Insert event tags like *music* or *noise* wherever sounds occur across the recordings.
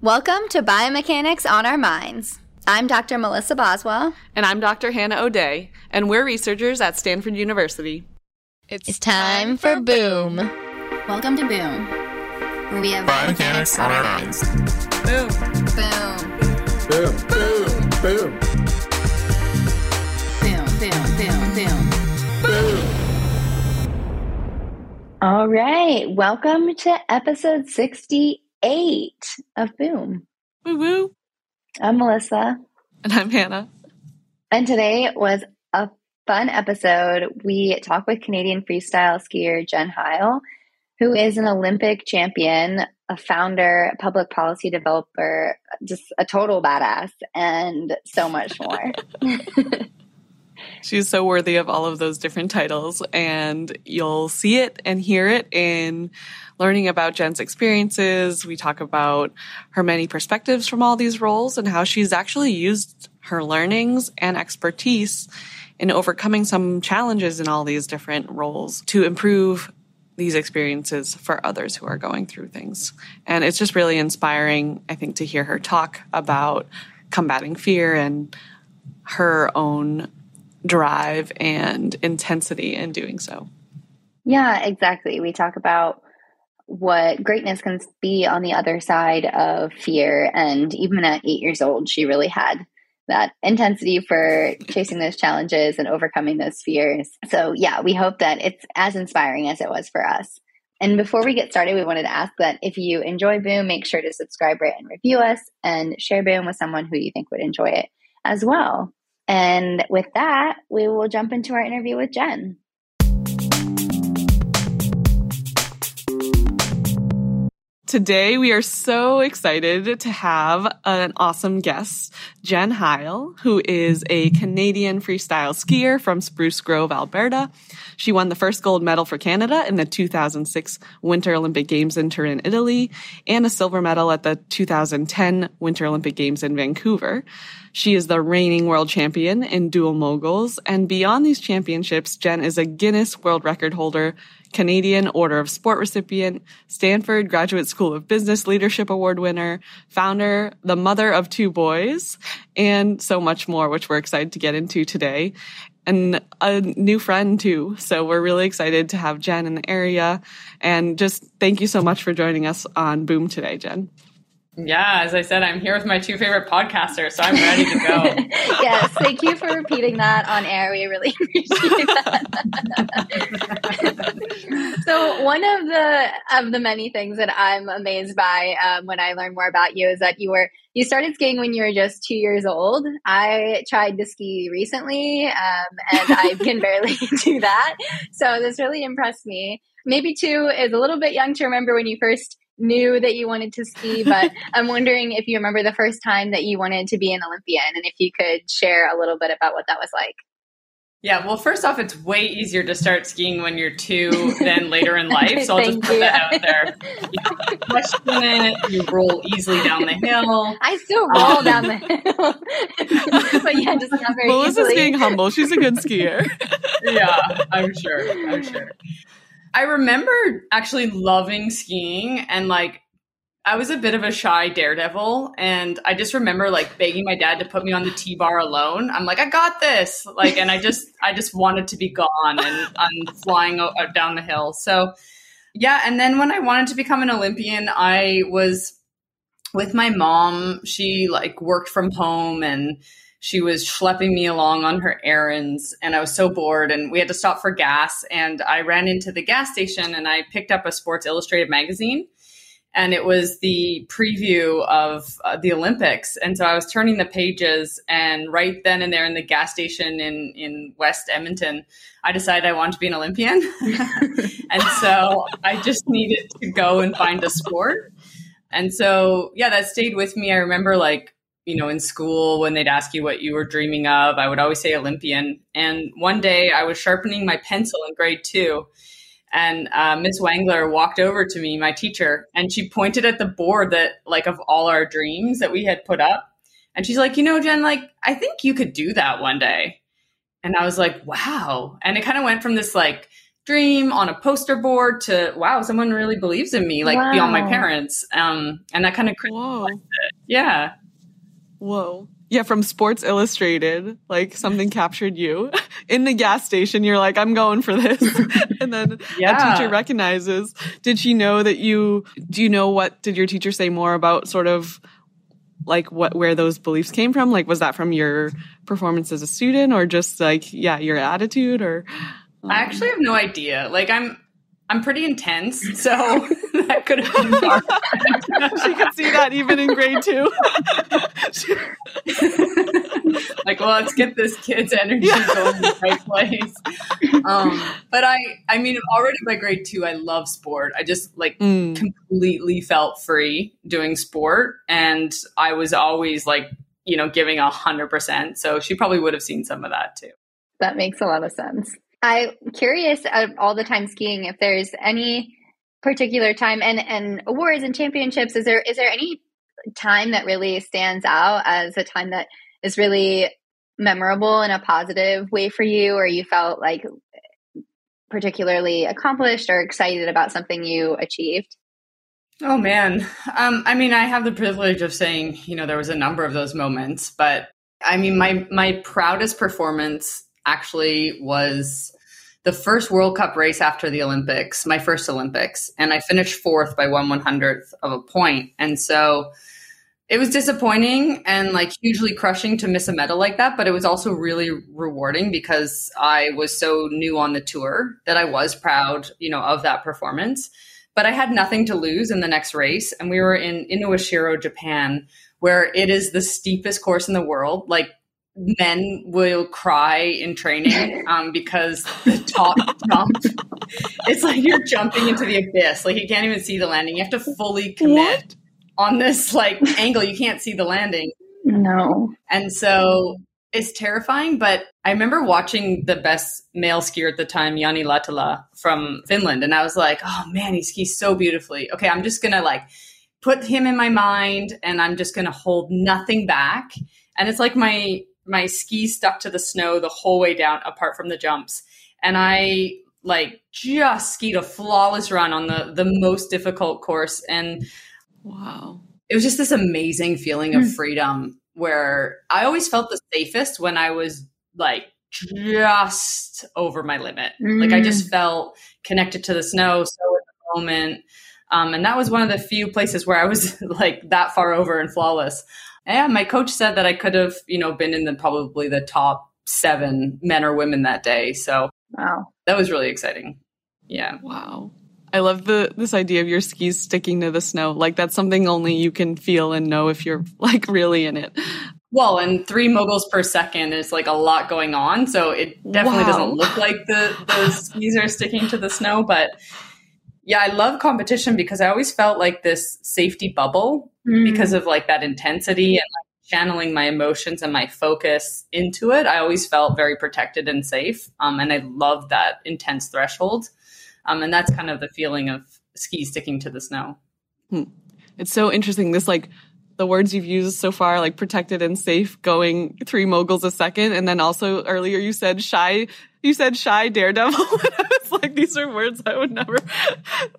Welcome to Biomechanics on Our Minds. I'm Dr. Melissa Boswell. And I'm Dr. Hannah O'Day, and we're researchers at Stanford University. It's, it's time, for, Boom. Welcome to Boom, where we have biomechanics, on our minds. Boom. Boom. Boom. Boom. Boom. boom. All right. Welcome to episode 68 of Boom. Woo woo. I'm Melissa. And I'm Hannah. And today was a fun episode. We talk with Canadian freestyle skier Jenn Heil, who is an Olympic champion, a founder, public policy developer, just a total badass, and so much more. *laughs* She's so worthy of all of those different titles, and you'll see it and hear it in learning about Jenn's experiences. We talk about her many perspectives from all these roles and how she's actually used her learnings and expertise in overcoming some challenges in all these different roles to improve these experiences for others who are going through things. And it's just really inspiring, I think, to hear her talk about combating fear and her own drive and intensity in doing so. Yeah, exactly. We talk about what greatness can be on the other side of fear. And even at eight years old, she really had that intensity for chasing those challenges and overcoming those fears. So, yeah, we hope that it's as inspiring as it was for us. And before we get started, we wanted to ask that if you enjoy Boom, make sure to subscribe, rate, and review us and share Boom with someone who you think would enjoy it as well. And with that, we will jump into our interview with Jenn. Today, we are so excited to have an awesome guest, Jenn Heil, who is a Canadian freestyle skier from Spruce Grove, Alberta. She won the first gold medal for Canada in the 2006 Winter Olympic Games in Turin, Italy, and a silver medal at the 2010 Winter Olympic Games in Vancouver. She is the reigning world champion in dual moguls. And beyond these championships, Jen is a Guinness World Record holder, Canadian Order of Sport recipient, Stanford Graduate School of Business Leadership Award winner, founder, the mother of two boys, and so much more, which we're excited to get into today. And a new friend too. So we're really excited to have Jenn in the area. And just thank you so much for joining us on Boom today, Jenn. Yeah, as I said, I'm here with my two favorite podcasters, so I'm ready to go. *laughs* yes, thank you for repeating that on air. We really *laughs* appreciate that. *laughs* so, one of the of the many things that I'm amazed by um, when I learn more about you is that you were you started skiing when you were just two years old. I tried to ski recently, um, and I can barely do that. So, this really impressed me. Maybe two is a little bit young to remember when you first knew that you wanted to ski, but *laughs* I'm wondering if you remember the first time that you wanted to be an Olympian and if you could share a little bit about what that was like. Yeah, well, first off, it's way easier to start skiing when you're two than *laughs* later in life. So I'll just put you. that out there. You question it, you roll easily down the hill. I still roll um, down the hill. *laughs* but yeah, just not very Melissa's easily. being humble. She's a good skier. yeah, I'm sure. I'm sure. I remember actually loving skiing and like I was a bit of a shy daredevil and I just remember like begging my dad to put me on the T-bar alone. I'm like, I got this. Like, and I just, I just wanted to be gone and I'm flying uh, down the hill. So yeah. And then when I wanted to become an Olympian, I was with my mom. She like worked from home and she was schlepping me along on her errands and I was so bored and we had to stop for gas and I ran into the gas station and I picked up a Sports Illustrated magazine and it was the preview of uh, the Olympics. And so I was turning the pages and right then and there in the gas station in in West Edmonton I decided I wanted to be an Olympian. *laughs* And so I just needed to go and find a sport. And so yeah that stayed with me. I remember like you know, in school when they'd ask you what you were dreaming of, I would always say Olympian. And one day I was sharpening my pencil in grade two, and uh, Miss Wangler walked over to me, my teacher, and she pointed at the board that, like, of all our dreams that we had put up. And she's like, you know, Jenn, like, I think you could do that one day. And I was like, wow. And it kind of went from this, like, dream on a poster board to wow, someone really believes in me, like wow. beyond my parents. Um, and that kind of. Yeah. Whoa. Yeah, from Sports Illustrated, like something captured you *laughs* in the gas station. You're like, I'm going for this. *laughs* and then yeah. a teacher recognizes. Did she know that you, do you know what, did your teacher say more about sort of like what, where those beliefs came from? Like, was that from your performance as a student or just like, yeah, your attitude or? Um... I actually have no idea. Like, I'm, I'm pretty intense, so *laughs* that could have been *laughs* she could see that even in grade two. *laughs* like, well, let's get this kid's energy yeah. going in the right place. Um, but I, I mean, already by grade two, I love sport. I just like mm. completely felt free doing sport, and I was always like, you know, giving a hundred percent. So she probably would have seen some of that too. That makes a lot of sense. I'm curious of all the time skiing if there's any particular time and and awards and championships is there is there any time that really stands out as a time that is really memorable in a positive way for you or you felt like particularly accomplished or excited about something you achieved? Oh man. Um, i mean i have the privilege of saying you know there was a number of those moments but i mean my my proudest performance actually was the first World Cup race after the Olympics, my first Olympics, and I finished fourth by one one hundredth of a point. And so it was disappointing and like hugely crushing to miss a medal like that, but it was also really rewarding because I was so new on the tour that I was proud, you know, of that performance. But I had nothing to lose in the next race, and we were in Inawashiro, Japan, where it is the steepest course in the world. Like men will cry in training um, because the top jump it's like you're jumping into the abyss. Like you can't even see the landing. You have to fully commit what? on this like angle. You can't see the landing. No. And so it's terrifying but i remember watching the best male skier at the time Janne Lahtela from finland and i was like oh man he skis so beautifully. Okay i'm just gonna like put him in my mind and i'm just gonna hold nothing back. And it's like my my skis stuck to the snow the whole way down apart from the jumps and i like just skied a flawless run on the the most difficult course and wow it was just this amazing feeling of hmm. freedom where i always felt the safest when i was like just over my limit mm. like i just hmm. felt connected to the snow so in the moment um, and that was one of the few places where i was *laughs* like that far over and flawless yeah, my coach said that I could have, you know, been in the probably the top seven men or women that day. So wow, that was really exciting. Yeah. Wow. I love the this idea of your skis sticking to the snow. Like that's something only you can feel and know if you're *laughs* like really in it. Well, and three moguls per second is like a lot going on, so it definitely wow. doesn't look like the the skis are sticking to the snow. But yeah, I love competition because I always felt like this safety bubble mm. because of like that intensity and like channeling my emotions and my focus into it. I always felt very protected and safe. Um, and I love that intense threshold. Um, and that's kind of the feeling of ski sticking to the snow. Hmm. It's so interesting. This like the words you've used so far, like protected and safe, going three moguls a second. And then also earlier you said shy, you said shy daredevil. *laughs* I was like, these are words I would never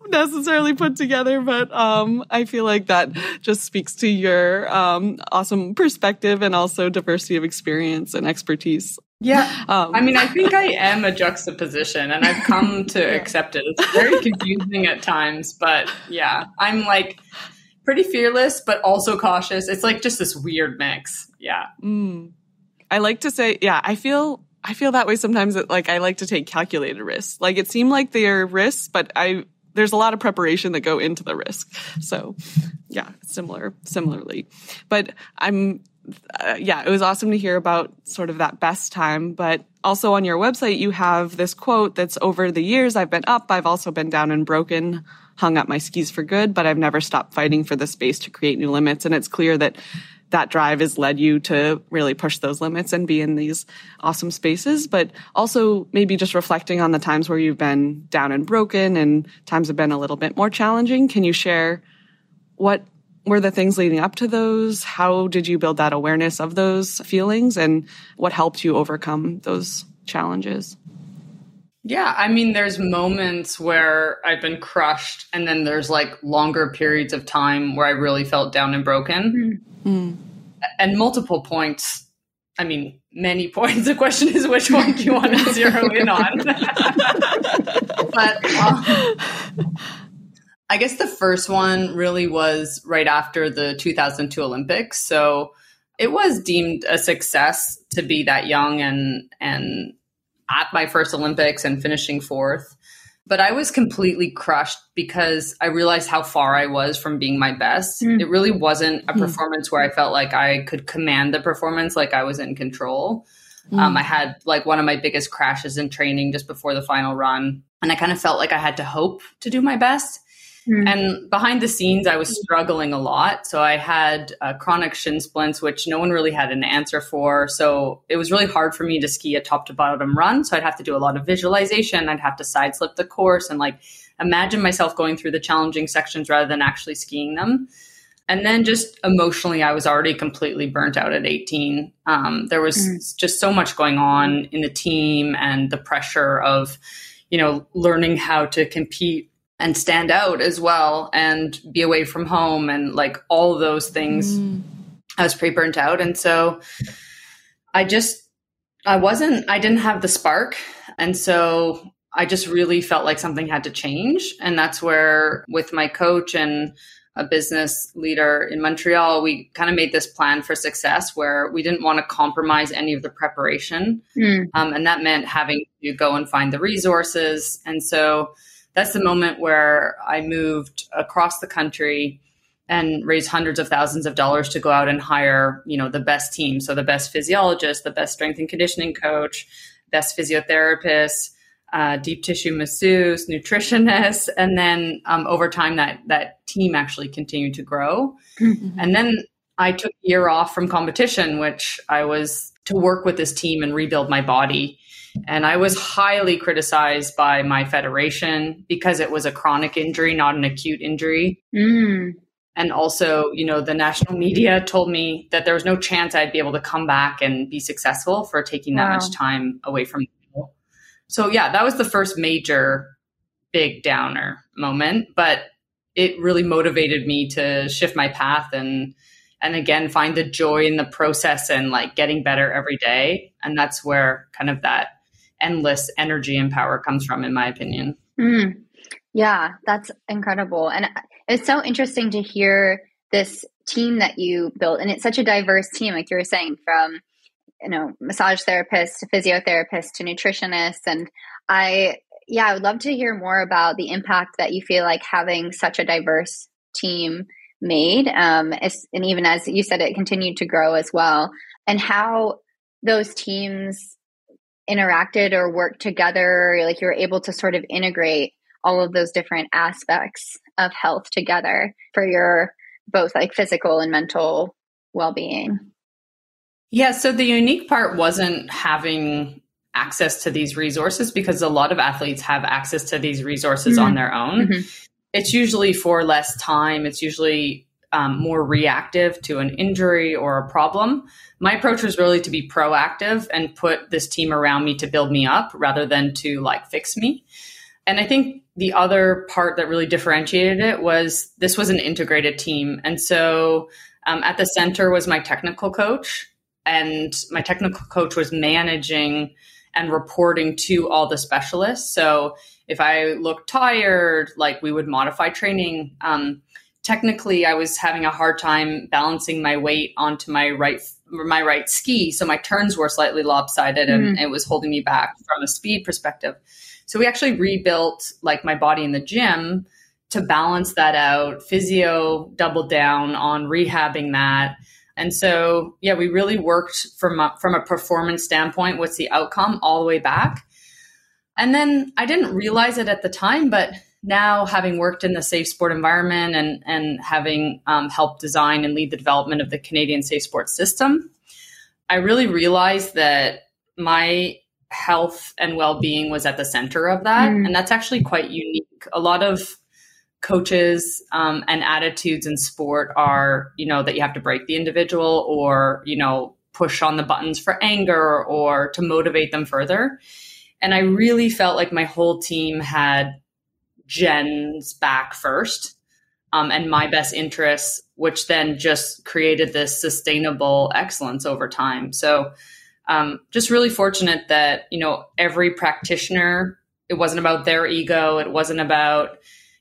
necessarily put together, but, um, I feel like that just speaks to your, um, awesome perspective and also diversity of experience and expertise. Yeah. Um, I mean, I think I am a juxtaposition and I've come *laughs* to accept it. It's very confusing at times, but yeah, I'm like, pretty fearless, but also cautious. It's like just this weird mix. Yeah. Mm. I like to say, yeah, I feel I feel that way sometimes that like I like to take calculated risks. Like it seemed like they're risks, but I there's a lot of preparation that go into the risk. So, yeah, similar similarly. But I'm uh, yeah, it was awesome to hear about sort of that best time, but also on your website you have this quote that's over the years I've been up, I've also been down and broken hung up my skis for good, but I've never stopped fighting for the space to create new limits. And it's clear that that drive has led you to really push those limits and be in these awesome spaces, but also maybe just reflecting on the times where you've been down and broken and times have been a little bit more challenging. Can you share what were the things leading up to those? How did you build that awareness of those feelings and what helped you overcome those challenges? Yeah, I mean, there's moments where I've been crushed, and then there's like longer periods of time where I really felt down and broken. Mm. And multiple points. I mean, many *laughs* points. The question is, which one do you want to zero in on? *laughs* but um, I guess the first one really was right after the 2002 Olympics. So it was deemed a success to be that young and and at my first Olympics and finishing fourth. But I was completely crushed because I realized how far I was from being my best. Mm. It really wasn't a mm. performance where I felt like I could command the performance, like I was in control. Mm. Um, I had like one of my biggest crashes in training just before the final run. And I kind of felt like I had to hope to do my best. Mm. And behind the scenes, I was struggling a lot. So I had uh, chronic shin splints, which no one really had an answer for. So it was really hard for me to ski a top to bottom run. So I'd have to do a lot of visualization. I'd have to side slip the course and like imagine myself going through the challenging sections rather than actually skiing them. And then just emotionally, I was already completely burnt out at 18. Um, there was mm. just so much going on in the team and the pressure of, you know, learning how to compete and stand out as well and be away from home and like all those things. Mm. I was pretty burnt out. And so I just, I wasn't, I didn't have the spark. And so I just really felt like something had to change. And that's where, with my coach and a business leader in Montreal, we kind of made this plan for success where we didn't want to compromise any of the preparation. Mm. Um, and that meant having to go and find the resources. And so that's the moment where I moved across the country and raised hundreds of thousands of dollars to go out and hire, you know, the best team. So the best physiologist, the best strength and conditioning coach, best physiotherapist, uh, deep tissue masseuse, nutritionist, *laughs* and then um, over time that that team actually continued to grow. Mm-hmm. And then I took a year off from competition, which I was to work with this team and rebuild my body and I was highly criticized by my federation because it was a chronic injury, not an acute injury. Mm. And also, you know, the national media told me that there was no chance I'd be able to come back and be successful for taking that wow. much time away from people. So, yeah, that was the first major big downer moment, but it really motivated me to shift my path and and again find the joy in the process and like getting better every day and that's where kind of that endless energy and power comes from, in my opinion. Mm. Yeah, that's incredible. And it's so interesting to hear this team that you built. And it's such a diverse team, like you were saying, from you know, massage therapists to physiotherapists to nutritionists. And I, yeah, I would love to hear more about the impact that you feel like having such a diverse team made. Um, and even as you said, it continued to grow as well. And how those teams interacted or worked together like you're able to sort of integrate all of those different aspects of health together for your both like physical and mental well-being yeah so the unique part wasn't having access to these resources because a lot of athletes have access to these resources mm-hmm. on their own mm-hmm. it's usually for less time it's usually um, more reactive to an injury or a problem. My approach was really to be proactive and put this team around me to build me up rather than to like fix me. And I think the other part that really differentiated it was this was an integrated team. And so um, at the center was my technical coach, and my technical coach was managing and reporting to all the specialists. So if I looked tired, like we would modify training. Um, technically I was having a hard time balancing my weight onto my right my right ski, so my turns were slightly lopsided and mm. it was holding me back from a speed perspective. So we actually rebuilt like my body in the gym to balance that out. Physio doubled down on rehabbing that. And so, yeah, we really worked from a, from a performance standpoint. What's the outcome all the way back? And then I didn't realize it at the time, but now having worked in the safe sport environment and, and having um, helped design and lead the development of the Canadian safe sport system, I really realized that my health and well-being was at the center of that. Mm. And that's actually quite unique. A lot of coaches um, and attitudes in sport are, you know, that you have to break the individual or, you know, push on the buttons for anger or to motivate them further. And I really felt like my whole team had Jenn's back first um, and my best interests, which then just created this sustainable excellence over time. So, um, just really fortunate that you know every practitioner. It wasn't about their ego. It wasn't about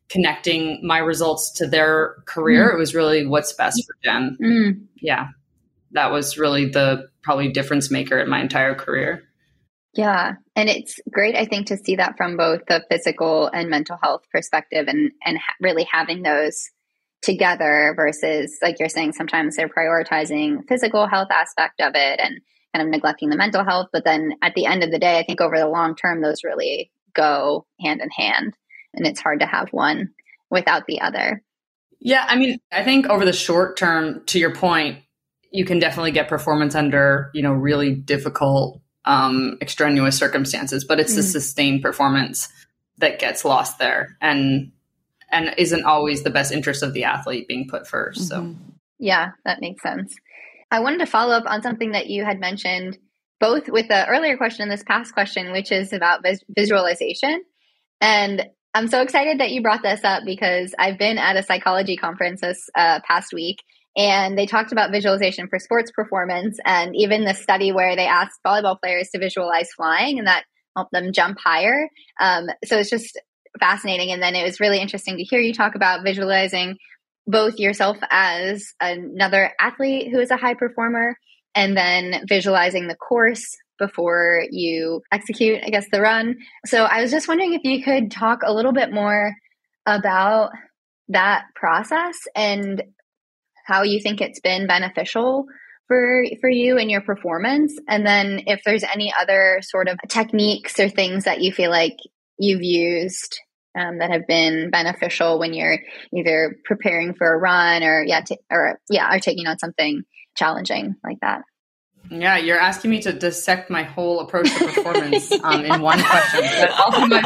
connecting my results to their career. Mm. It was really what's best for Jen. Mm. Yeah, that was really the probably difference maker in my entire career. Yeah, and it's great I think to see that from both the physical and mental health perspective and and ha- really having those together versus like you're saying sometimes they're prioritizing physical health aspect of it and kind of neglecting the mental health but then at the end of the day I think over the long term those really go hand in hand and it's hard to have one without the other. Yeah, I mean, I think over the short term to your point you can definitely get performance under, you know, really difficult um, extraneous circumstances, but it's mm. the sustained performance that gets lost there and and isn't always the best interest of the athlete being put 1st mm-hmm. So yeah, that makes sense. I wanted to follow up on something that you had mentioned both with the earlier question and this past question, which is about vis- visualization. And I'm so excited that you brought this up because I've been at a psychology conference this uh, past week and they talked about visualization for sports performance and even the study where they asked volleyball players to visualize flying and that helped them jump higher. Um, so it's just fascinating. And then it was really interesting to hear you talk about visualizing both yourself as another athlete who is a high performer and then visualizing the course before you execute i guess the run. So i was just wondering if you could talk a little bit more about that process and how you think it's been beneficial for for you and your performance and then if there's any other sort of techniques or things that you feel like you've used um, that have been beneficial when you're either preparing for a run or yeah t- or yeah or taking on something challenging like that yeah, you're asking me to dissect my whole approach to *laughs* performance um, in one question, but I'll do my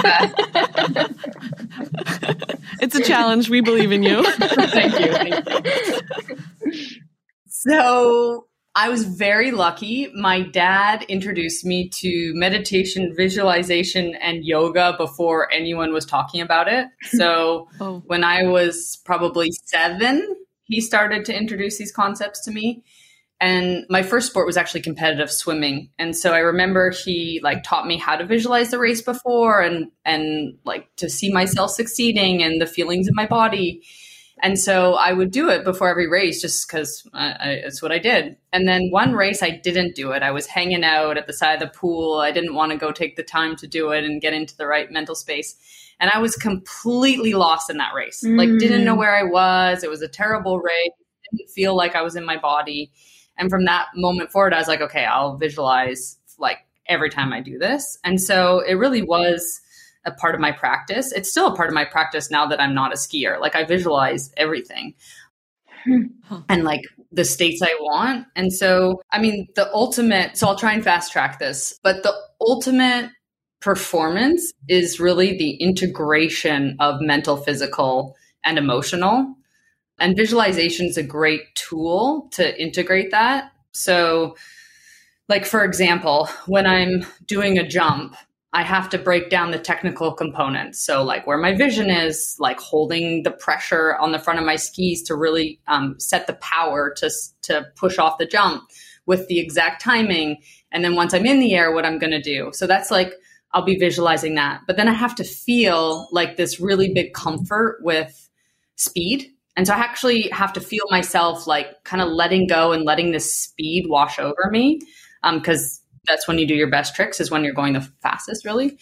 best. *laughs* it's a challenge. We believe in you. *laughs* thank you. Thank you. So I was very lucky. My dad introduced me to meditation, visualization, and yoga before anyone was talking about it. So *laughs* oh. when I was probably seven, he started to introduce these concepts to me and my first sport was actually competitive swimming. And so i remember he like taught me how to visualize the race before and and like to see myself succeeding and the feelings in my body. And so i would do it before every race just because it's what i did. And then one race i didn't do it. I was hanging out at the side of the pool. I didn't want to go take the time to do it and get into the right mental space. And i was completely lost in that race. Mm. like didn't know mm. where i was. It was a terrible race. Didn't feel like i was in my body and from that moment forward, I was like, okay, I'll visualize like every time I do this. And so it really was a part of my practice. It's still a part of my practice now that I'm not a skier. Like I visualize everything. Hmm. and like the states I want. And so, I mean, the ultimate, so I'll try and fast track this, but the ultimate performance is really the integration of mental, physical, and emotional. And visualization is a great tool to integrate that. So, like, for example, when I'm doing a jump, I have to break down the technical components. So, like where my vision is, like holding the pressure on the front of my skis to really um, set the power to to push off the jump with the exact timing, and then once I'm in the air, what I'm going to do. So that's like I'll be visualizing that, but then I have to feel like this really big comfort with speed and so I actually have to feel myself like kind of letting go and letting this speed wash over me. Because um, that's when you do your best tricks, is when you're going the fastest, really.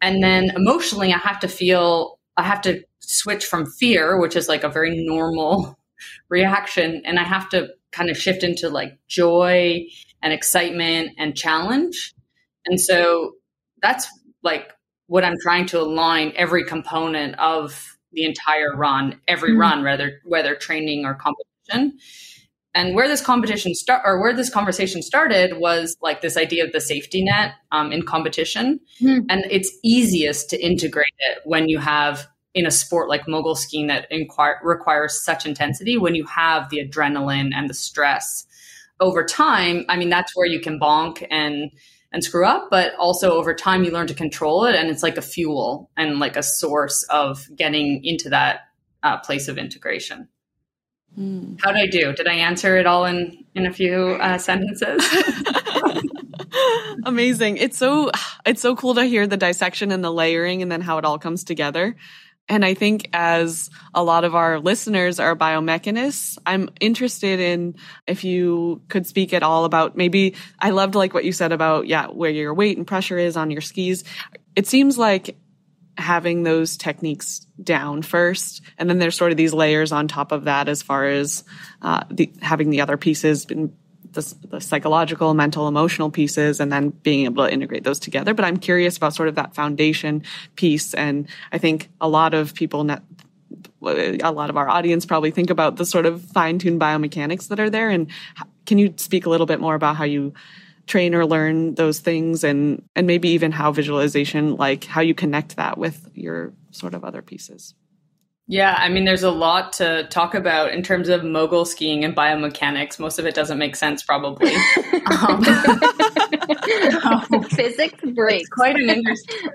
And then emotionally, I have to feel, I have to switch from fear, which is like a very normal *laughs* reaction. And I have to kind of shift into like joy and excitement and challenge. And so that's like what I'm trying to align every component of the entire run, every mm-hmm. run, whether whether training or competition. And where this competition start or where this conversation started was like this idea of the safety net um, in competition, mm-hmm. and it's easiest to integrate it when you have in a sport like mogul skiing that inquire, requires such intensity when you have the adrenaline and the stress over time. I mean, that's where you can bonk and and screw up, but also over time you learn to control it and it's like a fuel and like a source of getting into that uh, place of integration. Mm. How did I do? Did I answer it all in in a few uh, sentences? *laughs* Amazing. It's so it's so cool to hear the dissection and the layering and then how it all comes together. And I think as a lot of our listeners are biomechanists, I'm interested in if you could speak at all about maybe I loved like what you said about yeah, where your weight and pressure is on your skis. It seems like having those techniques down first and then there's sort of these layers on top of that as far as uh, the, having the other pieces been the, the, psychological, mental, emotional pieces, and then being able to integrate those together. But I'm curious about sort of that foundation piece. And I think a lot of people, a lot of our audience probably think about the sort of fine tuned biomechanics that are there. And can you speak a little bit more about how you train or learn those things and, and maybe even how visualization, like how you connect that with your sort of other pieces? Yeah, I mean, there's a lot to talk about in terms of mogul skiing and biomechanics. Most of it doesn't make sense, probably. *laughs* um, *laughs* Physics breaks. Quite an interesting.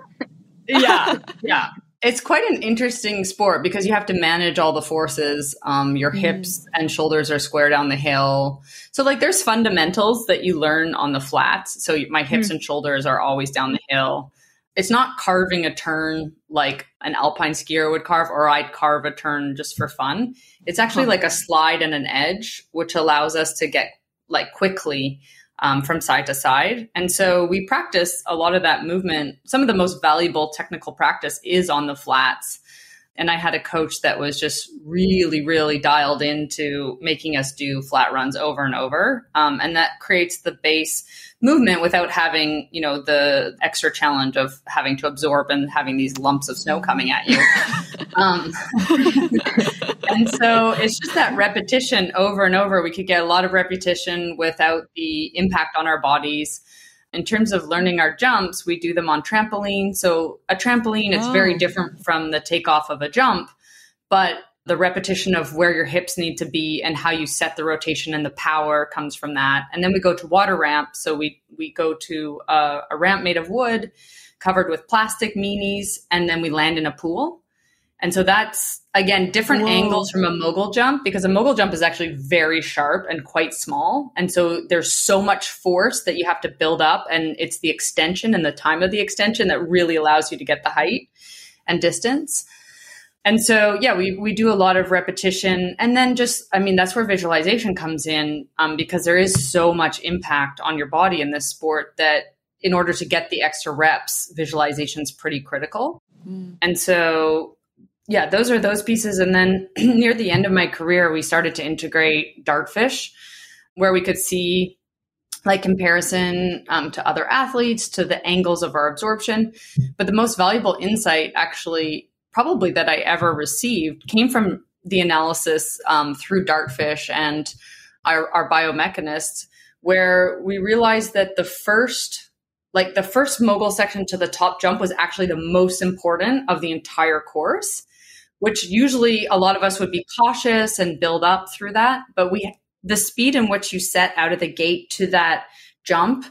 yeah, yeah. It's quite an interesting sport because you have to manage all the forces. Um, your mm. hips and shoulders are square down the hill. So, like, there's fundamentals that you learn on the flats. So, my hips mm. and shoulders are always down the hill it's not carving a turn like an alpine skier would carve or I'd carve a turn just for fun. It's actually like a slide and an edge, which allows us to get like quickly um, from side to side. And so we practice a lot of that movement. Some of the most valuable technical practice is on the flats. And I had a coach that was just really, really dialed into making us do flat runs over and over. Um, and that creates the base movement without having, you know, the extra challenge of having to absorb and having these lumps of snow coming at you. *laughs* um, and so it's just that repetition over and over. We could get a lot of repetition without the impact on our bodies. In terms of learning our jumps, we do them on trampoline. So a trampoline, it's very oh. different from the takeoff of a jump, but the repetition of where your hips need to be and how you set the rotation and the power comes from that. And then we go to water ramp. So we we go to a, a ramp made of wood, covered with plastic meanies, and then we land in a pool. And so that's again different Whoa. angles from a mogul jump because a mogul jump is actually very sharp and quite small. And so there's so much force that you have to build up and it's the extension and the time of the extension that really allows you to get the height and distance. And so, yeah, we, we do a lot of repetition. And then just, I mean, that's where visualization comes in um, because there is so much impact on your body in this sport that in order to get the extra reps, visualization is pretty critical. Mm. And so, yeah, those are those pieces. And then *clears throat* near the end of my career, we started to integrate dartfish where we could see like comparison um, to other athletes, to the angles of our absorption. But the most valuable insight actually probably that I ever received came from the analysis um, through Dartfish and our, our biomechanists, where we realized that the first, like the first mogul section to the top jump was actually the most important of the entire course, which usually a lot of us would be cautious and build up through that. But we, the speed in which you set out of the gate to that jump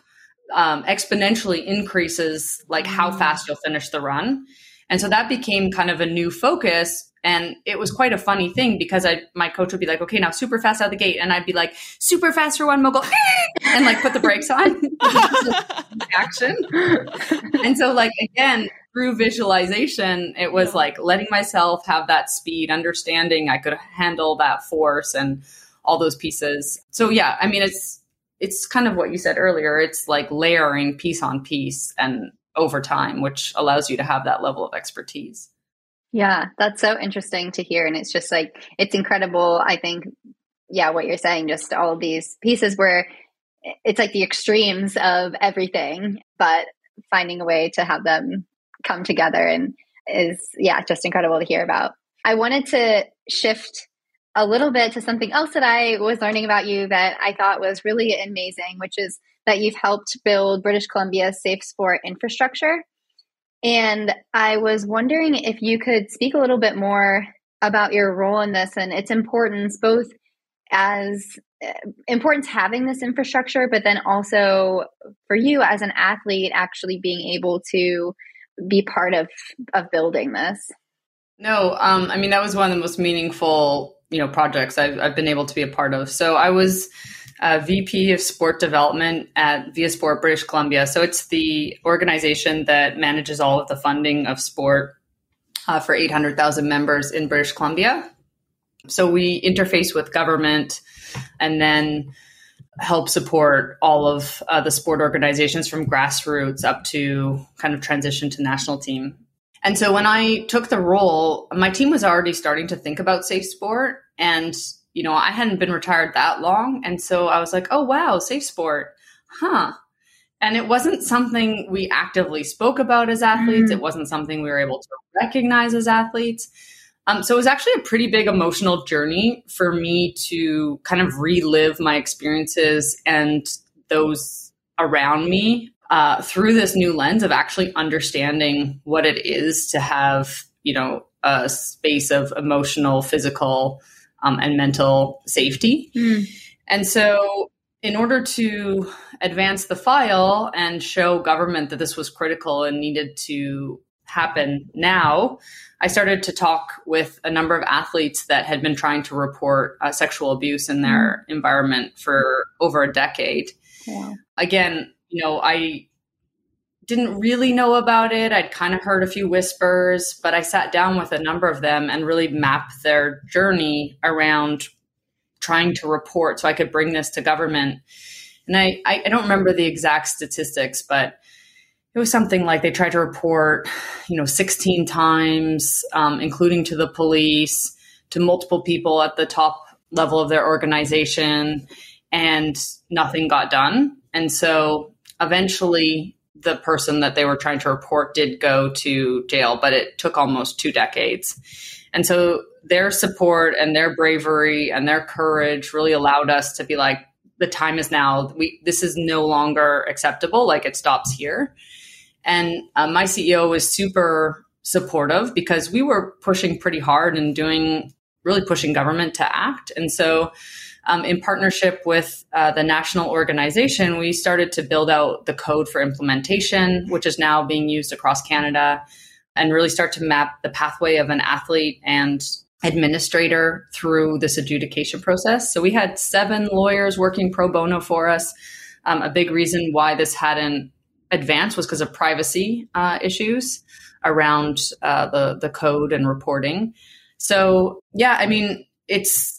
um, exponentially increases like how mm. fast you'll finish the run. And so that became kind of a new focus. And it was quite a funny thing because I, my coach would be like, okay, now super fast out the gate. And I'd be like, super fast for one mogul *laughs* and like put the brakes on *laughs* action. and so like, again, through visualization, it was like letting myself have that speed, understanding I could handle that force and all those pieces. So yeah, I mean, it's, it's kind of what you said earlier. It's like layering piece on piece and over time, which allows you to have that level of expertise. Yeah, that's so interesting to hear. And it's just like, it's incredible. I think, yeah, what you're saying, just all these pieces where it's like the extremes of everything, but finding a way to have them come together and is, yeah, just incredible to hear about. I wanted to shift a little bit to something else that I was learning about you that I thought was really amazing, which is that you've helped build British Columbia's safe sport infrastructure. And I was wondering if you could speak a little bit more about your role in this and its importance, both as importance having this infrastructure, but then also for you as an athlete, actually being able to be part of of building this? No, um, I mean that was one of the most meaningful, you know, projects I've, I've been able to be a part of. So I was VP of Sport Development at viaSport British Columbia. So it's the organization that manages all of the funding of sport uh, for 800,000 members in British Columbia. So we interface with government and then help support all of uh, the sport organizations from grassroots up to kind of transition to national team. And so when I took the role, my team was already starting to think about safe sport. And, you know, I hadn't been retired that long. And so I was like, oh, wow, safe sport. Huh. And it wasn't something we actively spoke about as athletes. Mm. It wasn't something we were able to recognize as athletes. Um, so it was actually a pretty big emotional journey for me to kind of relive my experiences and those around me uh, through this new lens of actually understanding what it is to have, you know, a space of emotional, physical, um, and mental safety. Mm. And so, in order to advance the file and show government that this was critical and needed to happen now, I started to talk with a number of athletes that had been trying to report uh, sexual abuse in their mm. environment for over a decade. Yeah. Again, you know, I didn't really know about it. I'd kind of heard a few whispers, but I sat down with a number of them and really mapped their journey around trying to report so I could bring this to government. And I, I, don't remember the exact statistics, but it was something like they tried to report, you know, 16 times, um, including to the police, to multiple people at the top level of their organization, and nothing got done. And so eventually, the person that they were trying to report did go to jail, but it took almost two decades. And so their support and their bravery and their courage really allowed us to be like, the time is now. We this is no longer acceptable. Like it stops here. And uh, my CEO was super supportive because we were pushing pretty hard and doing really pushing government to act. And so, um, in partnership with uh, the national organization, we started to build out the code for implementation, which is now being used across Canada, and really start to map the pathway of an athlete and administrator through this adjudication process. So we had seven lawyers working pro bono for us. Um, a big reason why this hadn't advanced was because of privacy uh, issues around uh, the the code and reporting. So yeah, I mean, it's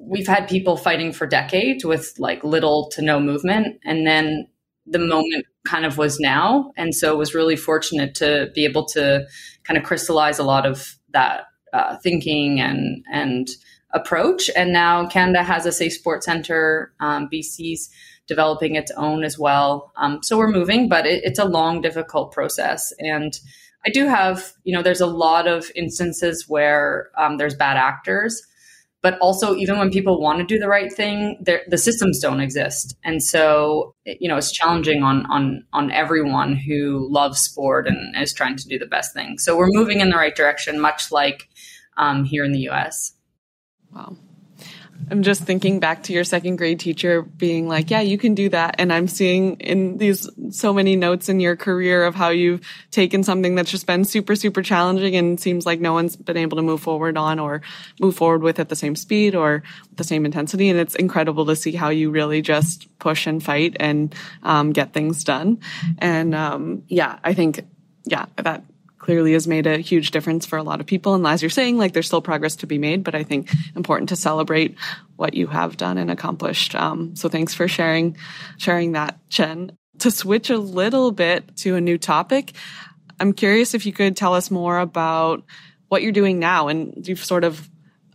we've had people fighting for decades with like little to no movement, and then the moment kind of was now, and so was really fortunate to be able to kind of crystallize a lot of that uh, thinking and and approach. And now Canada has a safe sports center. Um, BC's developing its own as well. Um, so we're moving, but it, it's a long, difficult process. And I do have, you know, there's a lot of instances where um, there's bad actors, but also even when people want to do the right thing, the systems don't exist, and so you know it's challenging on on on everyone who loves sport and is trying to do the best thing. So we're moving in the right direction, much like um, here in the U.S. Wow. I'm just thinking back to your second grade teacher being like, yeah, you can do that. And I'm seeing in these so many notes in your career of how you've taken something that's just been super, super challenging and seems like no one's been able to move forward on or move forward with at the same speed or the same intensity. And it's incredible to see how you really just push and fight and um, get things done. And um, yeah, I think, yeah, that clearly has made a huge difference for a lot of people. And as you're saying, like there's still progress to be made, but I think important to celebrate what you have done and accomplished. Um, so thanks for sharing, sharing that, Jenn. To switch a little bit to a new topic, I'm curious if you could tell us more about what you're doing now. And you've sort of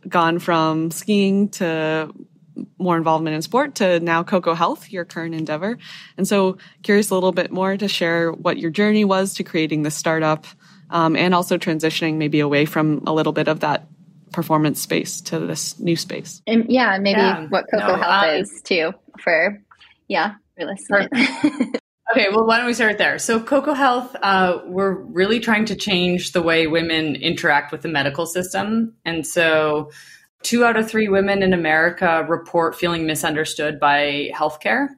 gone from skiing to more involvement in sport to now KoKo Health, your current endeavor. And so curious a little bit more to share what your journey was to creating the startup um, and also transitioning maybe away from a little bit of that performance space to this new space. And yeah, maybe yeah. what KoKo no, Health um, is too for yeah, listeners. *laughs* okay, well, why don't we start there? So, KoKo Health, uh, we're really trying to change the way women interact with the medical system, and so two out of three women in America report feeling misunderstood by healthcare.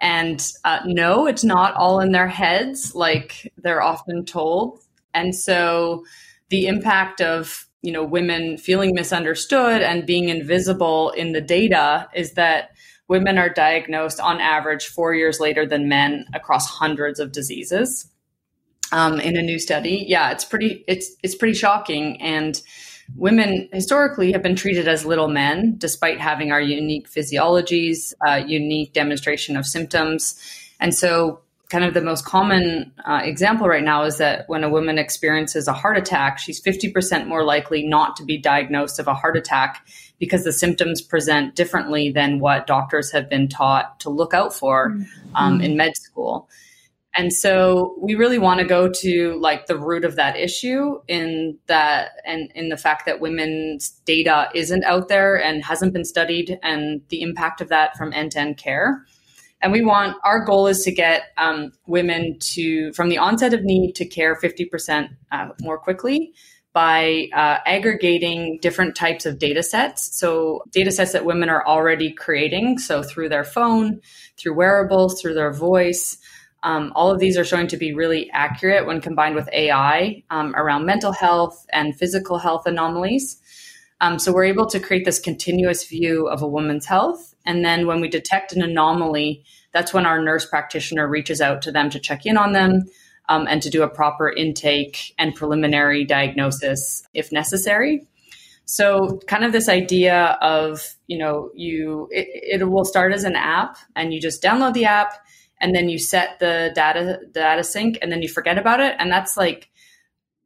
And uh, no, it's not all in their heads like they're often told. And so the impact of you know women feeling misunderstood and being invisible in the data is that women are diagnosed on average four years later than men across hundreds of diseases. Um, in a new study yeah it's pretty it's it's pretty shocking. And women historically have been treated as little men despite having our unique physiologies uh, unique demonstration of symptoms. And so kind of the most common uh, example right now is that when a woman experiences a heart attack, she's 50% more likely not to be diagnosed of a heart attack because the symptoms present differently than what doctors have been taught to look out for mm-hmm. um, in med school. And so we really want to go to like the root of that issue in that and in the fact that women's data isn't out there and hasn't been studied and the impact of that from end to end care. And we want our goal is to get um, women to from the onset of need to care 50% uh, more quickly by uh, aggregating different types of data sets. So, data sets that women are already creating. So, through their phone, through wearables, through their voice. Um, all of these are showing to be really accurate when combined with AI um, around mental health and physical health anomalies. Um, so, we're able to create this continuous view of a woman's health and then when we detect an anomaly, that's when our nurse practitioner reaches out to them to check in on them um, and to do a proper intake and preliminary diagnosis if necessary. So, kind of this idea of, you know, you, it, it will start as an app and you just download the app and then you set the data data sync and then you forget about it and that's like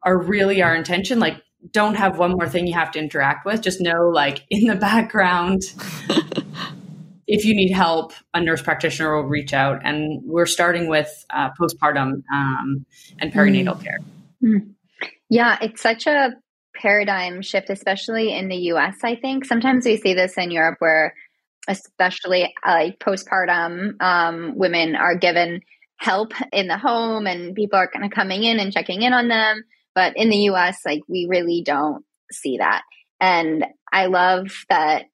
are really our intention like don't have one more thing you have to interact with just know like in the *laughs* background if you need help, a nurse practitioner will reach out. And we're starting with uh, postpartum um, and perinatal mm. care. Mm. Yeah, it's such a paradigm shift, especially in the US, I think. Sometimes we see this in Europe where, especially uh, like postpartum, um, women are given help in the home and people are kind of coming in and checking in on them. But in the US, like we really don't see that. And I love that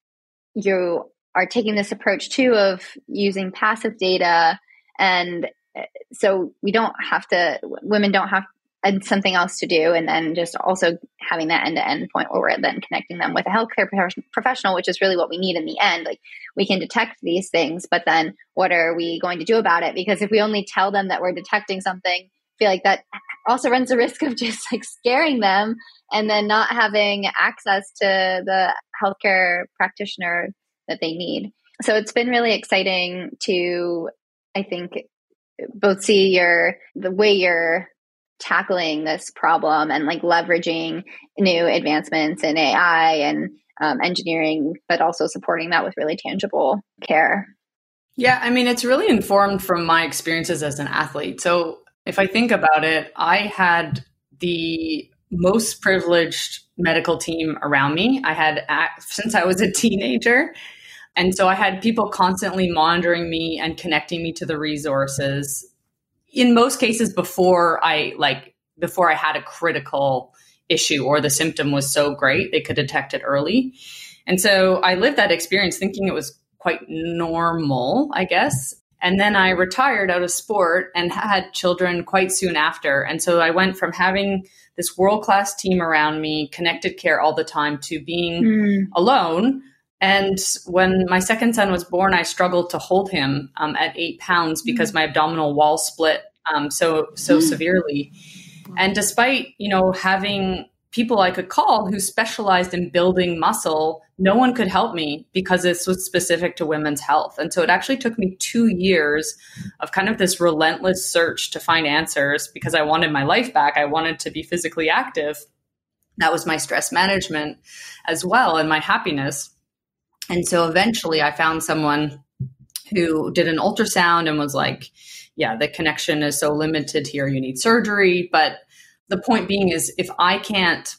you are taking this approach too of using passive data. And uh, so we don't have to women don't have and something else to do. And then just also having that end-to-end point where we're then connecting them with a healthcare professional which is really what we need in the end. Like we can detect these things but then what are we going to do about it? Because if we only tell them that we're detecting something I feel like that also runs the risk of *laughs* just like scaring them and then not having access to the healthcare practitioner that they need. So it's been really exciting to, I think, both see your the way you're tackling this problem and like leveraging new advancements in AI and um, engineering, but also supporting that with really tangible care. Yeah, I mean, it's really informed from my experiences as an athlete. So if I think about it, I had the most privileged medical team around me. I had, since I was a teenager, and so I had people constantly monitoring me and connecting me to the resources. In most cases before I like before I had a critical issue or the symptom was so great they could detect it early. And so I lived that experience thinking it was quite normal, I guess. And then I retired out of sport and had children quite soon after. And so I went from having this world class team around me, connected care all the time, to being mm. alone and when my second son was born, I struggled to hold him um, at eight pounds because mm. my abdominal wall split um, so so mm. severely. And despite you know having people I could call who specialized in building muscle, no one could help me because this was specific to women's health. And so it actually took me two years of kind of this relentless search to find answers because I wanted my life back. I wanted to be physically active. That was my stress management as well and my happiness. And so eventually I found someone who did an ultrasound and was like, yeah, the connection is so limited here, you need surgery. But the point being is, if I can't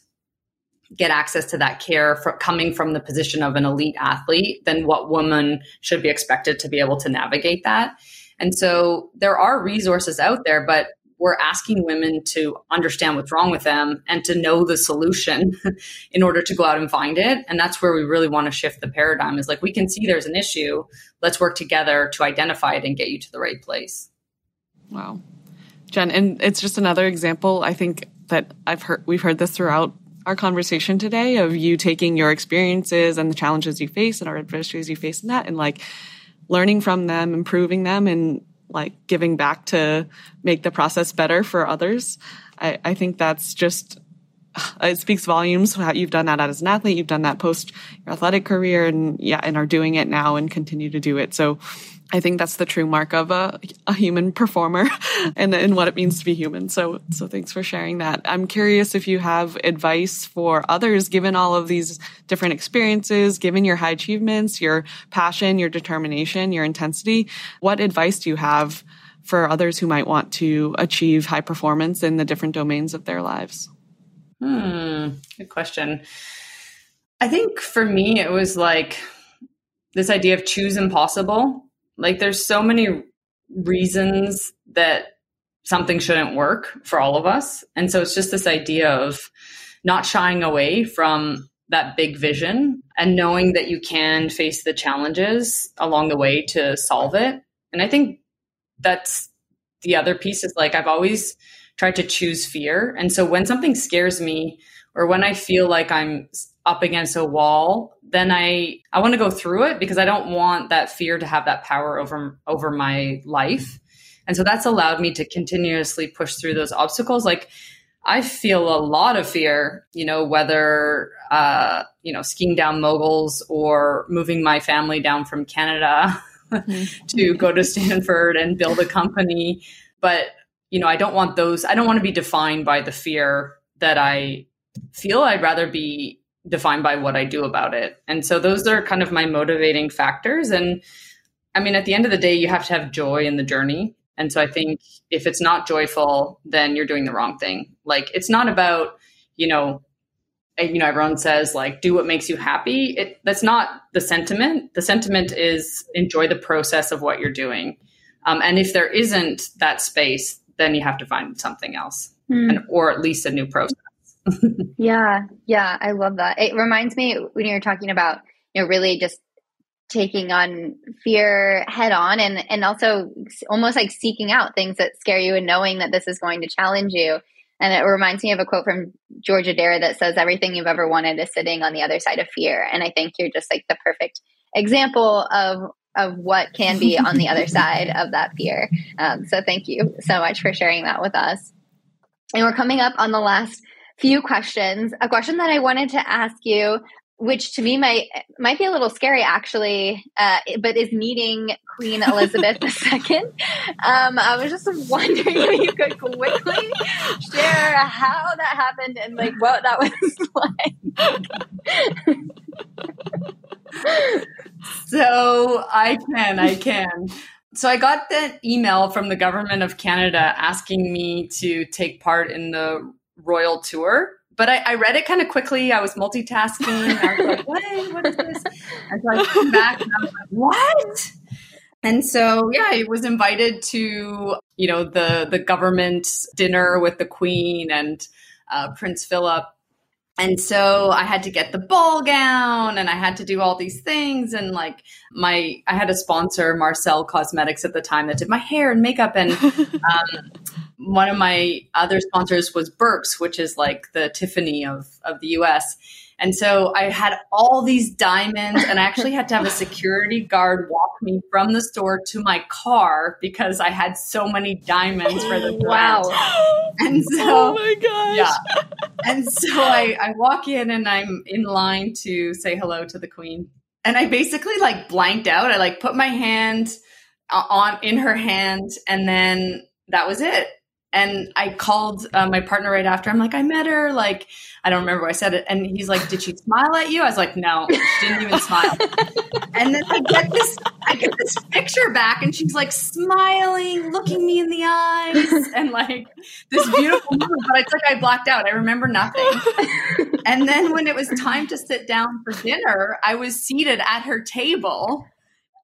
get access to that care for, coming from the position of an elite athlete, then what woman should be expected to be able to navigate that? And so there are resources out there, but we're asking women to understand what's wrong with them and to know the solution *laughs* in order to go out and find it. And that's where we really want to shift the paradigm is like, we can see there's an issue. Let's work together to identify it and get you to the right place. Wow. Jenn, and it's just another example. I think that I've heard, we've heard this throughout our conversation today of you taking your experiences and the challenges you face and our adversities you face in that and like learning from them, improving them and like giving back to make the process better for others. I, I think that's just uh, it speaks volumes how you've done that as an athlete you've done that post your athletic career and yeah and are doing it now and continue to do it so I think that's the true mark of a, a human performer *laughs* and, and what it means to be human. So, so thanks for sharing that. I'm curious if you have advice for others, given all of these different experiences, given your high achievements, your passion, your determination, your intensity. What advice do you have for others who might want to achieve high performance in the different domains of their lives? Hmm, good question. I think for me, it was like this idea of choose impossible like there's so many reasons that something shouldn't work for all of us. And so it's just this idea of not shying away from that big vision and knowing that you can face the challenges along the way to solve it. And I think that's the other piece is like I've always tried to choose fear. And so when something scares me or when I feel like I'm up against a wall, then I I want to go through it because I don't want that fear to have that power over over my life. And so that's allowed me to continuously push through those obstacles. Like I feel a lot of fear, you know, whether uh, you know, skiing down moguls or moving my family down from Canada mm-hmm. *laughs* to go to Stanford and build a company. But, you know, I don't want those I don't want to be defined by the fear that I feel. I'd rather be defined by what I do about it. And so those are kind of my motivating factors. And I mean, at the end of the day, you have to have joy in the journey. And so I think if it's not joyful, then you're doing the wrong thing. Like it's not about, you know, you know, everyone says like do what makes you happy. It that's not the sentiment. The sentiment is enjoy the process of what you're doing. Um, and if there isn't that space, then you have to find something else, mm. and, or at least a new process *laughs* yeah, yeah, I love that. It reminds me when you're talking about, you know, really just taking on fear head on and and also almost like seeking out things that scare you and knowing that this is going to challenge you. And it reminds me of a quote from George Addair that says everything you've ever wanted is sitting on the other side of fear. And I think you're just like the perfect example of of what can be on the other side of that fear. Um, so thank you so much for sharing that with us. And we're coming up on the last few questions. A question that I wanted to ask you, which to me might might be a little scary actually, uh, but is meeting Queen Elizabeth II. *laughs* Um, I was just wondering if you could quickly share how that happened and like what that was *laughs* like. so I can, I can. So I got that email from the government of Canada asking me to take part in the royal tour. But I, I read it kind of quickly. I was multitasking. I was like, what? What is this? And so I came *laughs* back and I was like, what? And so, yeah, I was invited to, you know, the the government dinner with the Queen and uh, Prince Philip. And so I had to get the ball gown and I had to do all these things. And like my, I had a sponsor, Marcelle Cosmetics at the time that did my hair and makeup. And *laughs* um, one of my other sponsors was Birks, which is like the Tiffany of, of the US. And so I had all these diamonds, and I actually had to have a security guard walk me from the store to my car because I had so many diamonds for the. *gasps* Wow. And *gasps* so, oh my gosh. Yeah. And so I, I walk in and I'm in line to say hello to the queen. And I basically like blanked out. I like put my hand uh, on in her hand, and then that was it and I called uh, my partner right after. I'm like, I met her. Like, I don't remember what I said it. And he's like, Did she smile at you? I was like, No, she didn't even smile. *laughs* and then I get this, I get this picture back, and she's like smiling, looking me in the eyes, and like this beautiful moment. But it's like I blacked out. I remember nothing. and then when it was time to sit down for dinner, I was seated at her table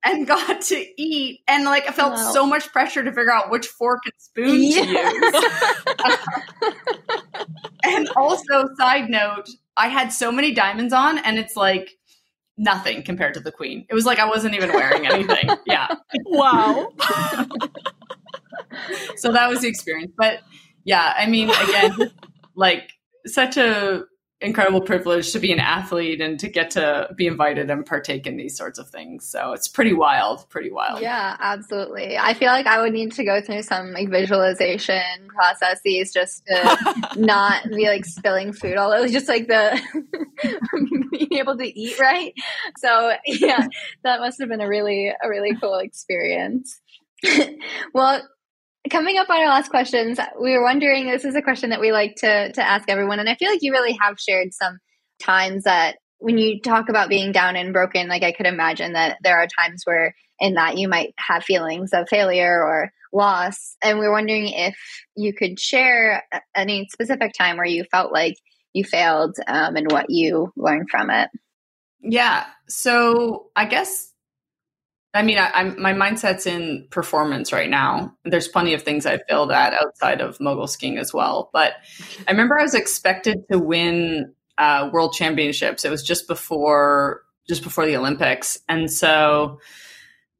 and got to eat and like I felt Wow. so much pressure to figure out which fork and spoon to use. *laughs* and also, side note, I had so many diamonds on, and it's like nothing compared to the queen. It was like I wasn't even wearing anything. *laughs* yeah. Wow. *laughs* So that was the experience. But yeah, I mean, again, like such a incredible privilege to be an athlete and to get to be invited and partake in these sorts of things. So it's pretty wild, pretty wild. Yeah, absolutely. I feel like I would need to go through some like visualization processes just to *laughs* not be like spilling food all over, just like the *laughs* being able to eat right. So yeah, that must have been a really a really cool experience. *laughs* well, coming up on our last questions, we were wondering. This is a question that we like to to ask everyone, and I feel like you really have shared some times that when you talk about being down and broken, like I could imagine that there are times where in that you might have feelings of failure or loss. And we're wondering if you could share any specific time where you felt like you failed um, and what you learned from it. Yeah. So I guess, I mean, I, I'm my mindset's in performance right now. There's plenty of things I failed at outside of mogul skiing as well. But I remember I was expected to win uh, world championships. It was just before just before the Olympics, and so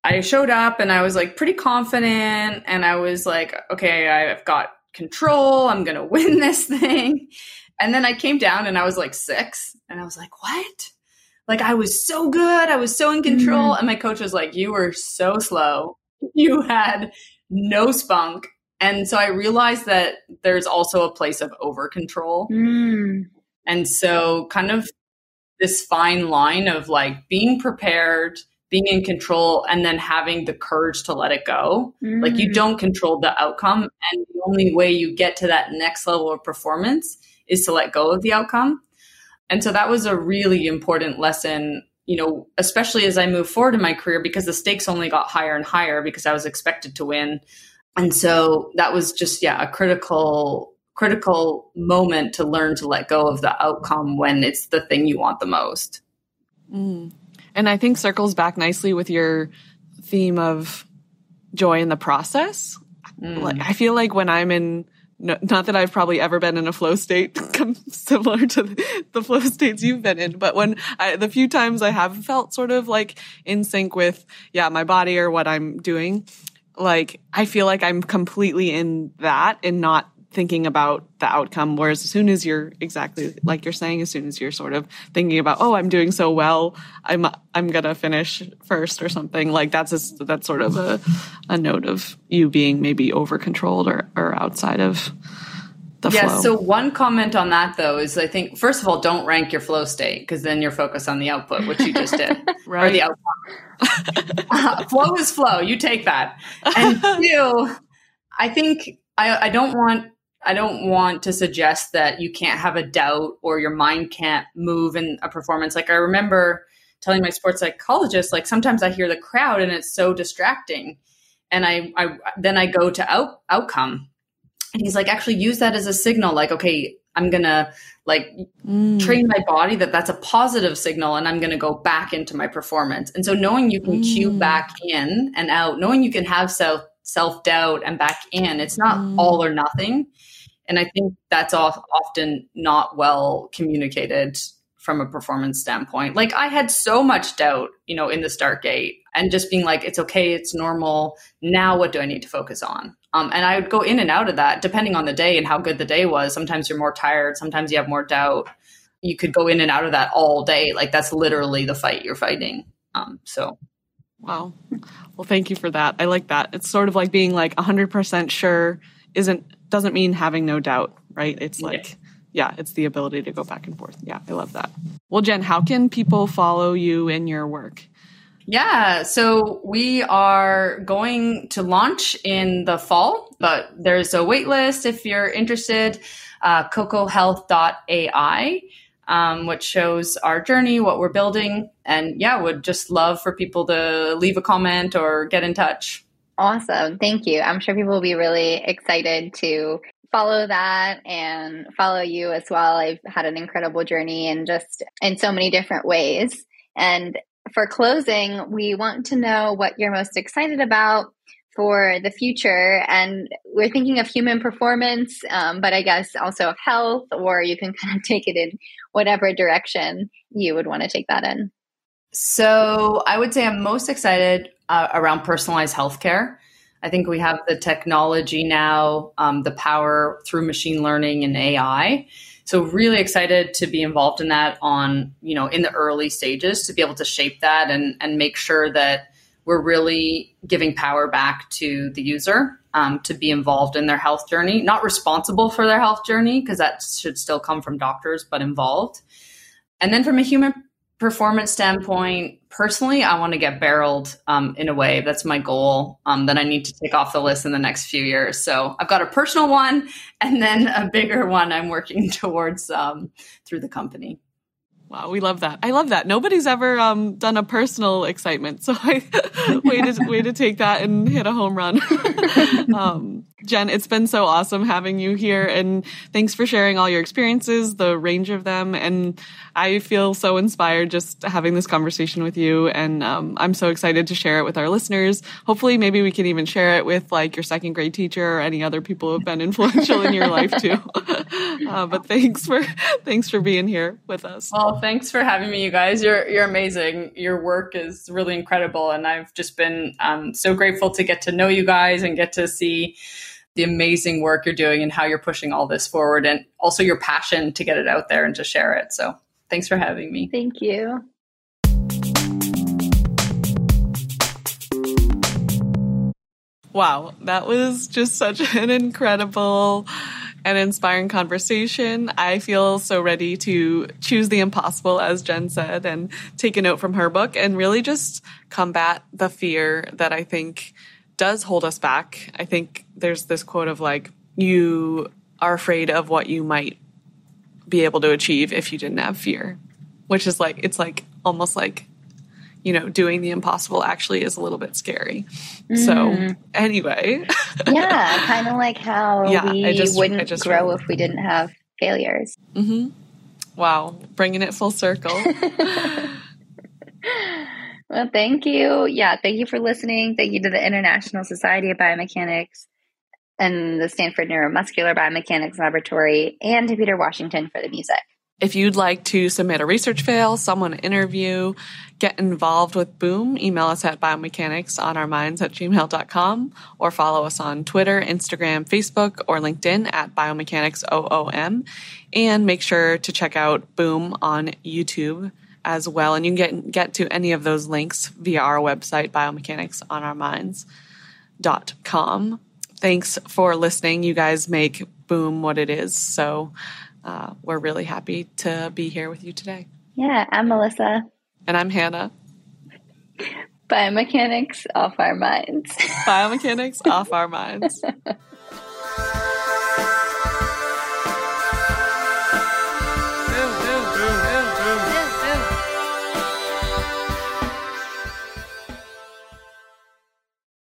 I showed up and I was like pretty confident, and I was like, okay, I've got control. I'm gonna *laughs* win this thing. And then I came down and I was like six, and I was like, what? Like I was so good. I was so in control. And my coach was like, You were so slow. You had no spunk. And so I realized that there's also a place of over control. Mm. And so kind of this fine line of like being prepared, being in control, and then having the courage to let it go. Like you Mm. don't control the outcome. And the only way you get to that next level of performance is to let go of the outcome. And so that was a really important lesson, you know, especially as I moved forward in my career because the stakes only got higher and higher because I was expected to win. And so that was just, yeah, a critical, critical moment to learn to let go of the outcome when it's the thing you want the most. Mm. And I think circles back nicely with your theme of joy in the process. Mm. Like I feel like when I'm in no, not that I've probably ever been in a flow state *laughs* similar to the, flow states you've been in, but when I, the few times I have felt sort of like in sync with, yeah, my body or what I'm doing, like I feel like I'm completely in that and not thinking about the outcome. Whereas as soon as you're exactly like you're saying, as soon as you're sort of thinking about, oh, I'm doing so well, I'm I'm gonna finish first or something. Like that's a, that's sort of a a note of you being maybe over controlled or or outside of the yeah, flow. so one comment on that though is I think first of all, don't rank your flow state because then you're focused on the output, which you just did, *laughs* or Right. the outcome. Uh, flow is flow. You take that. And *laughs* two, I think I, I don't want I don't want to suggest that you can't have a doubt or your mind can't move in a performance. Like I remember telling my sports psychologist, like sometimes I hear the crowd and it's so distracting, and I, I then I go to out outcome, and he's like, actually use that as a signal. Like, okay, I'm gonna like Mm. train my body that that's a positive signal and i'm going to go back into my performance and so knowing you can cue Mm. back in and out knowing you can have self self doubt and back in. It's not Mm. all or nothing. And i think that's often not well communicated from a performance standpoint. Like i had so much doubt you know in the start gate and just being like it's okay it's normal. Now what do i need to focus on? Um, and i would go in and out of that depending on the day and how good the day was. Sometimes you're more tired. Sometimes you have more doubt. You could go in and out of that all day. Like that's literally the fight you're fighting. Um, so Wow. Well, thank you for that. I like that. It's sort of like being like 100% sure isn't doesn't mean having no doubt, right? It's Yeah. like yeah, it's the ability to go back and forth. Yeah, I love that. Well, Jenn, how can people follow you in your work? yeah, so we are going to launch in the fall, but there's a wait list if you're interested. Uh, kokohealth.ai, um, which shows our journey, what we're building, and yeah, would just love for people to leave a comment or get in touch. Awesome. Thank you. I'm sure people will be really excited to follow that and follow you as well. I've had an incredible journey and just in so many different ways. And for closing, we want to know what you're most excited about for the future. And we're thinking of human performance, um, but I guess also of health, or you can *laughs* kind of take it in whatever direction you would want to take that in. So I would say I'm most excited uh, around personalized healthcare. I think we have the technology now, um, the power through machine learning and AI. So really excited to be involved in that on, you know, in the early stages to be able to shape that and, and make sure that we're really giving power back to the user um, to be involved in their health journey, not responsible for their health journey, because that should still come from doctors, but involved. And then from a human performance standpoint, personally, I want to get barreled um, in a way. That's my goal um, that I need to take off the list in the next few years. So I've got a personal one and then a bigger one I'm working *laughs* towards um, through the company. Wow, we love that. I love that. Nobody's ever um, done a personal excitement, *laughs* so I way to way to take that and hit a home run. *laughs* um, Jenn, it's been so awesome having you here, and thanks for sharing all your experiences, the range of them, and I feel so inspired just having this conversation with you, and um, I'm so excited to share it with our listeners. Hopefully, maybe we can even share it with like your second grade teacher or any other people who've been influential in your life too. *laughs* Uh, but thanks for thanks for being here with us. Well, thanks for having me, you guys. You're you're amazing. Your work is really incredible, and I've just been um, so grateful to get to know you guys and get to see the amazing work you're doing and how you're pushing all this forward, and also your passion to get it out there and to share it. So, thanks for having me. Thank you. Wow, that was just such *laughs* an incredible and inspiring conversation. I feel so ready to choose the impossible, as Jenn said, and take a note from her book and really just combat the fear that I think does hold us back. I think there's this quote of like, you are afraid of what you might be able to achieve if you didn't have fear, which is like, it's like almost like you know, doing the impossible actually is a little bit scary. Mm. So, anyway. *laughs* yeah, kind of like how *laughs* yeah, we just, wouldn't grow if we didn't have failures. Mm-hmm. Wow, bringing it full circle. *laughs* well, thank you. Yeah, thank you for listening. Thank you to the International Society of Biomechanics and the Stanford Neuromuscular Biomechanics Laboratory and to Peter Washington for the music. If you'd like to submit a research fail, someone interview, get involved with Boom, email us at biomechanics on our minds at gmail.com or follow us on Twitter, Instagram, Facebook, or LinkedIn at biomechanics OOM. And make sure to check out Boom on YouTube as well. And you can get, get to any of those links via our website, biomechanicsonOurminds.com. Thanks for listening. You guys make Boom what it is. So, uh, we're really happy to be here with you today. Yeah, I'm Melissa. And I'm Hannah. Biomechanics off our minds. Biomechanics off our minds. *laughs*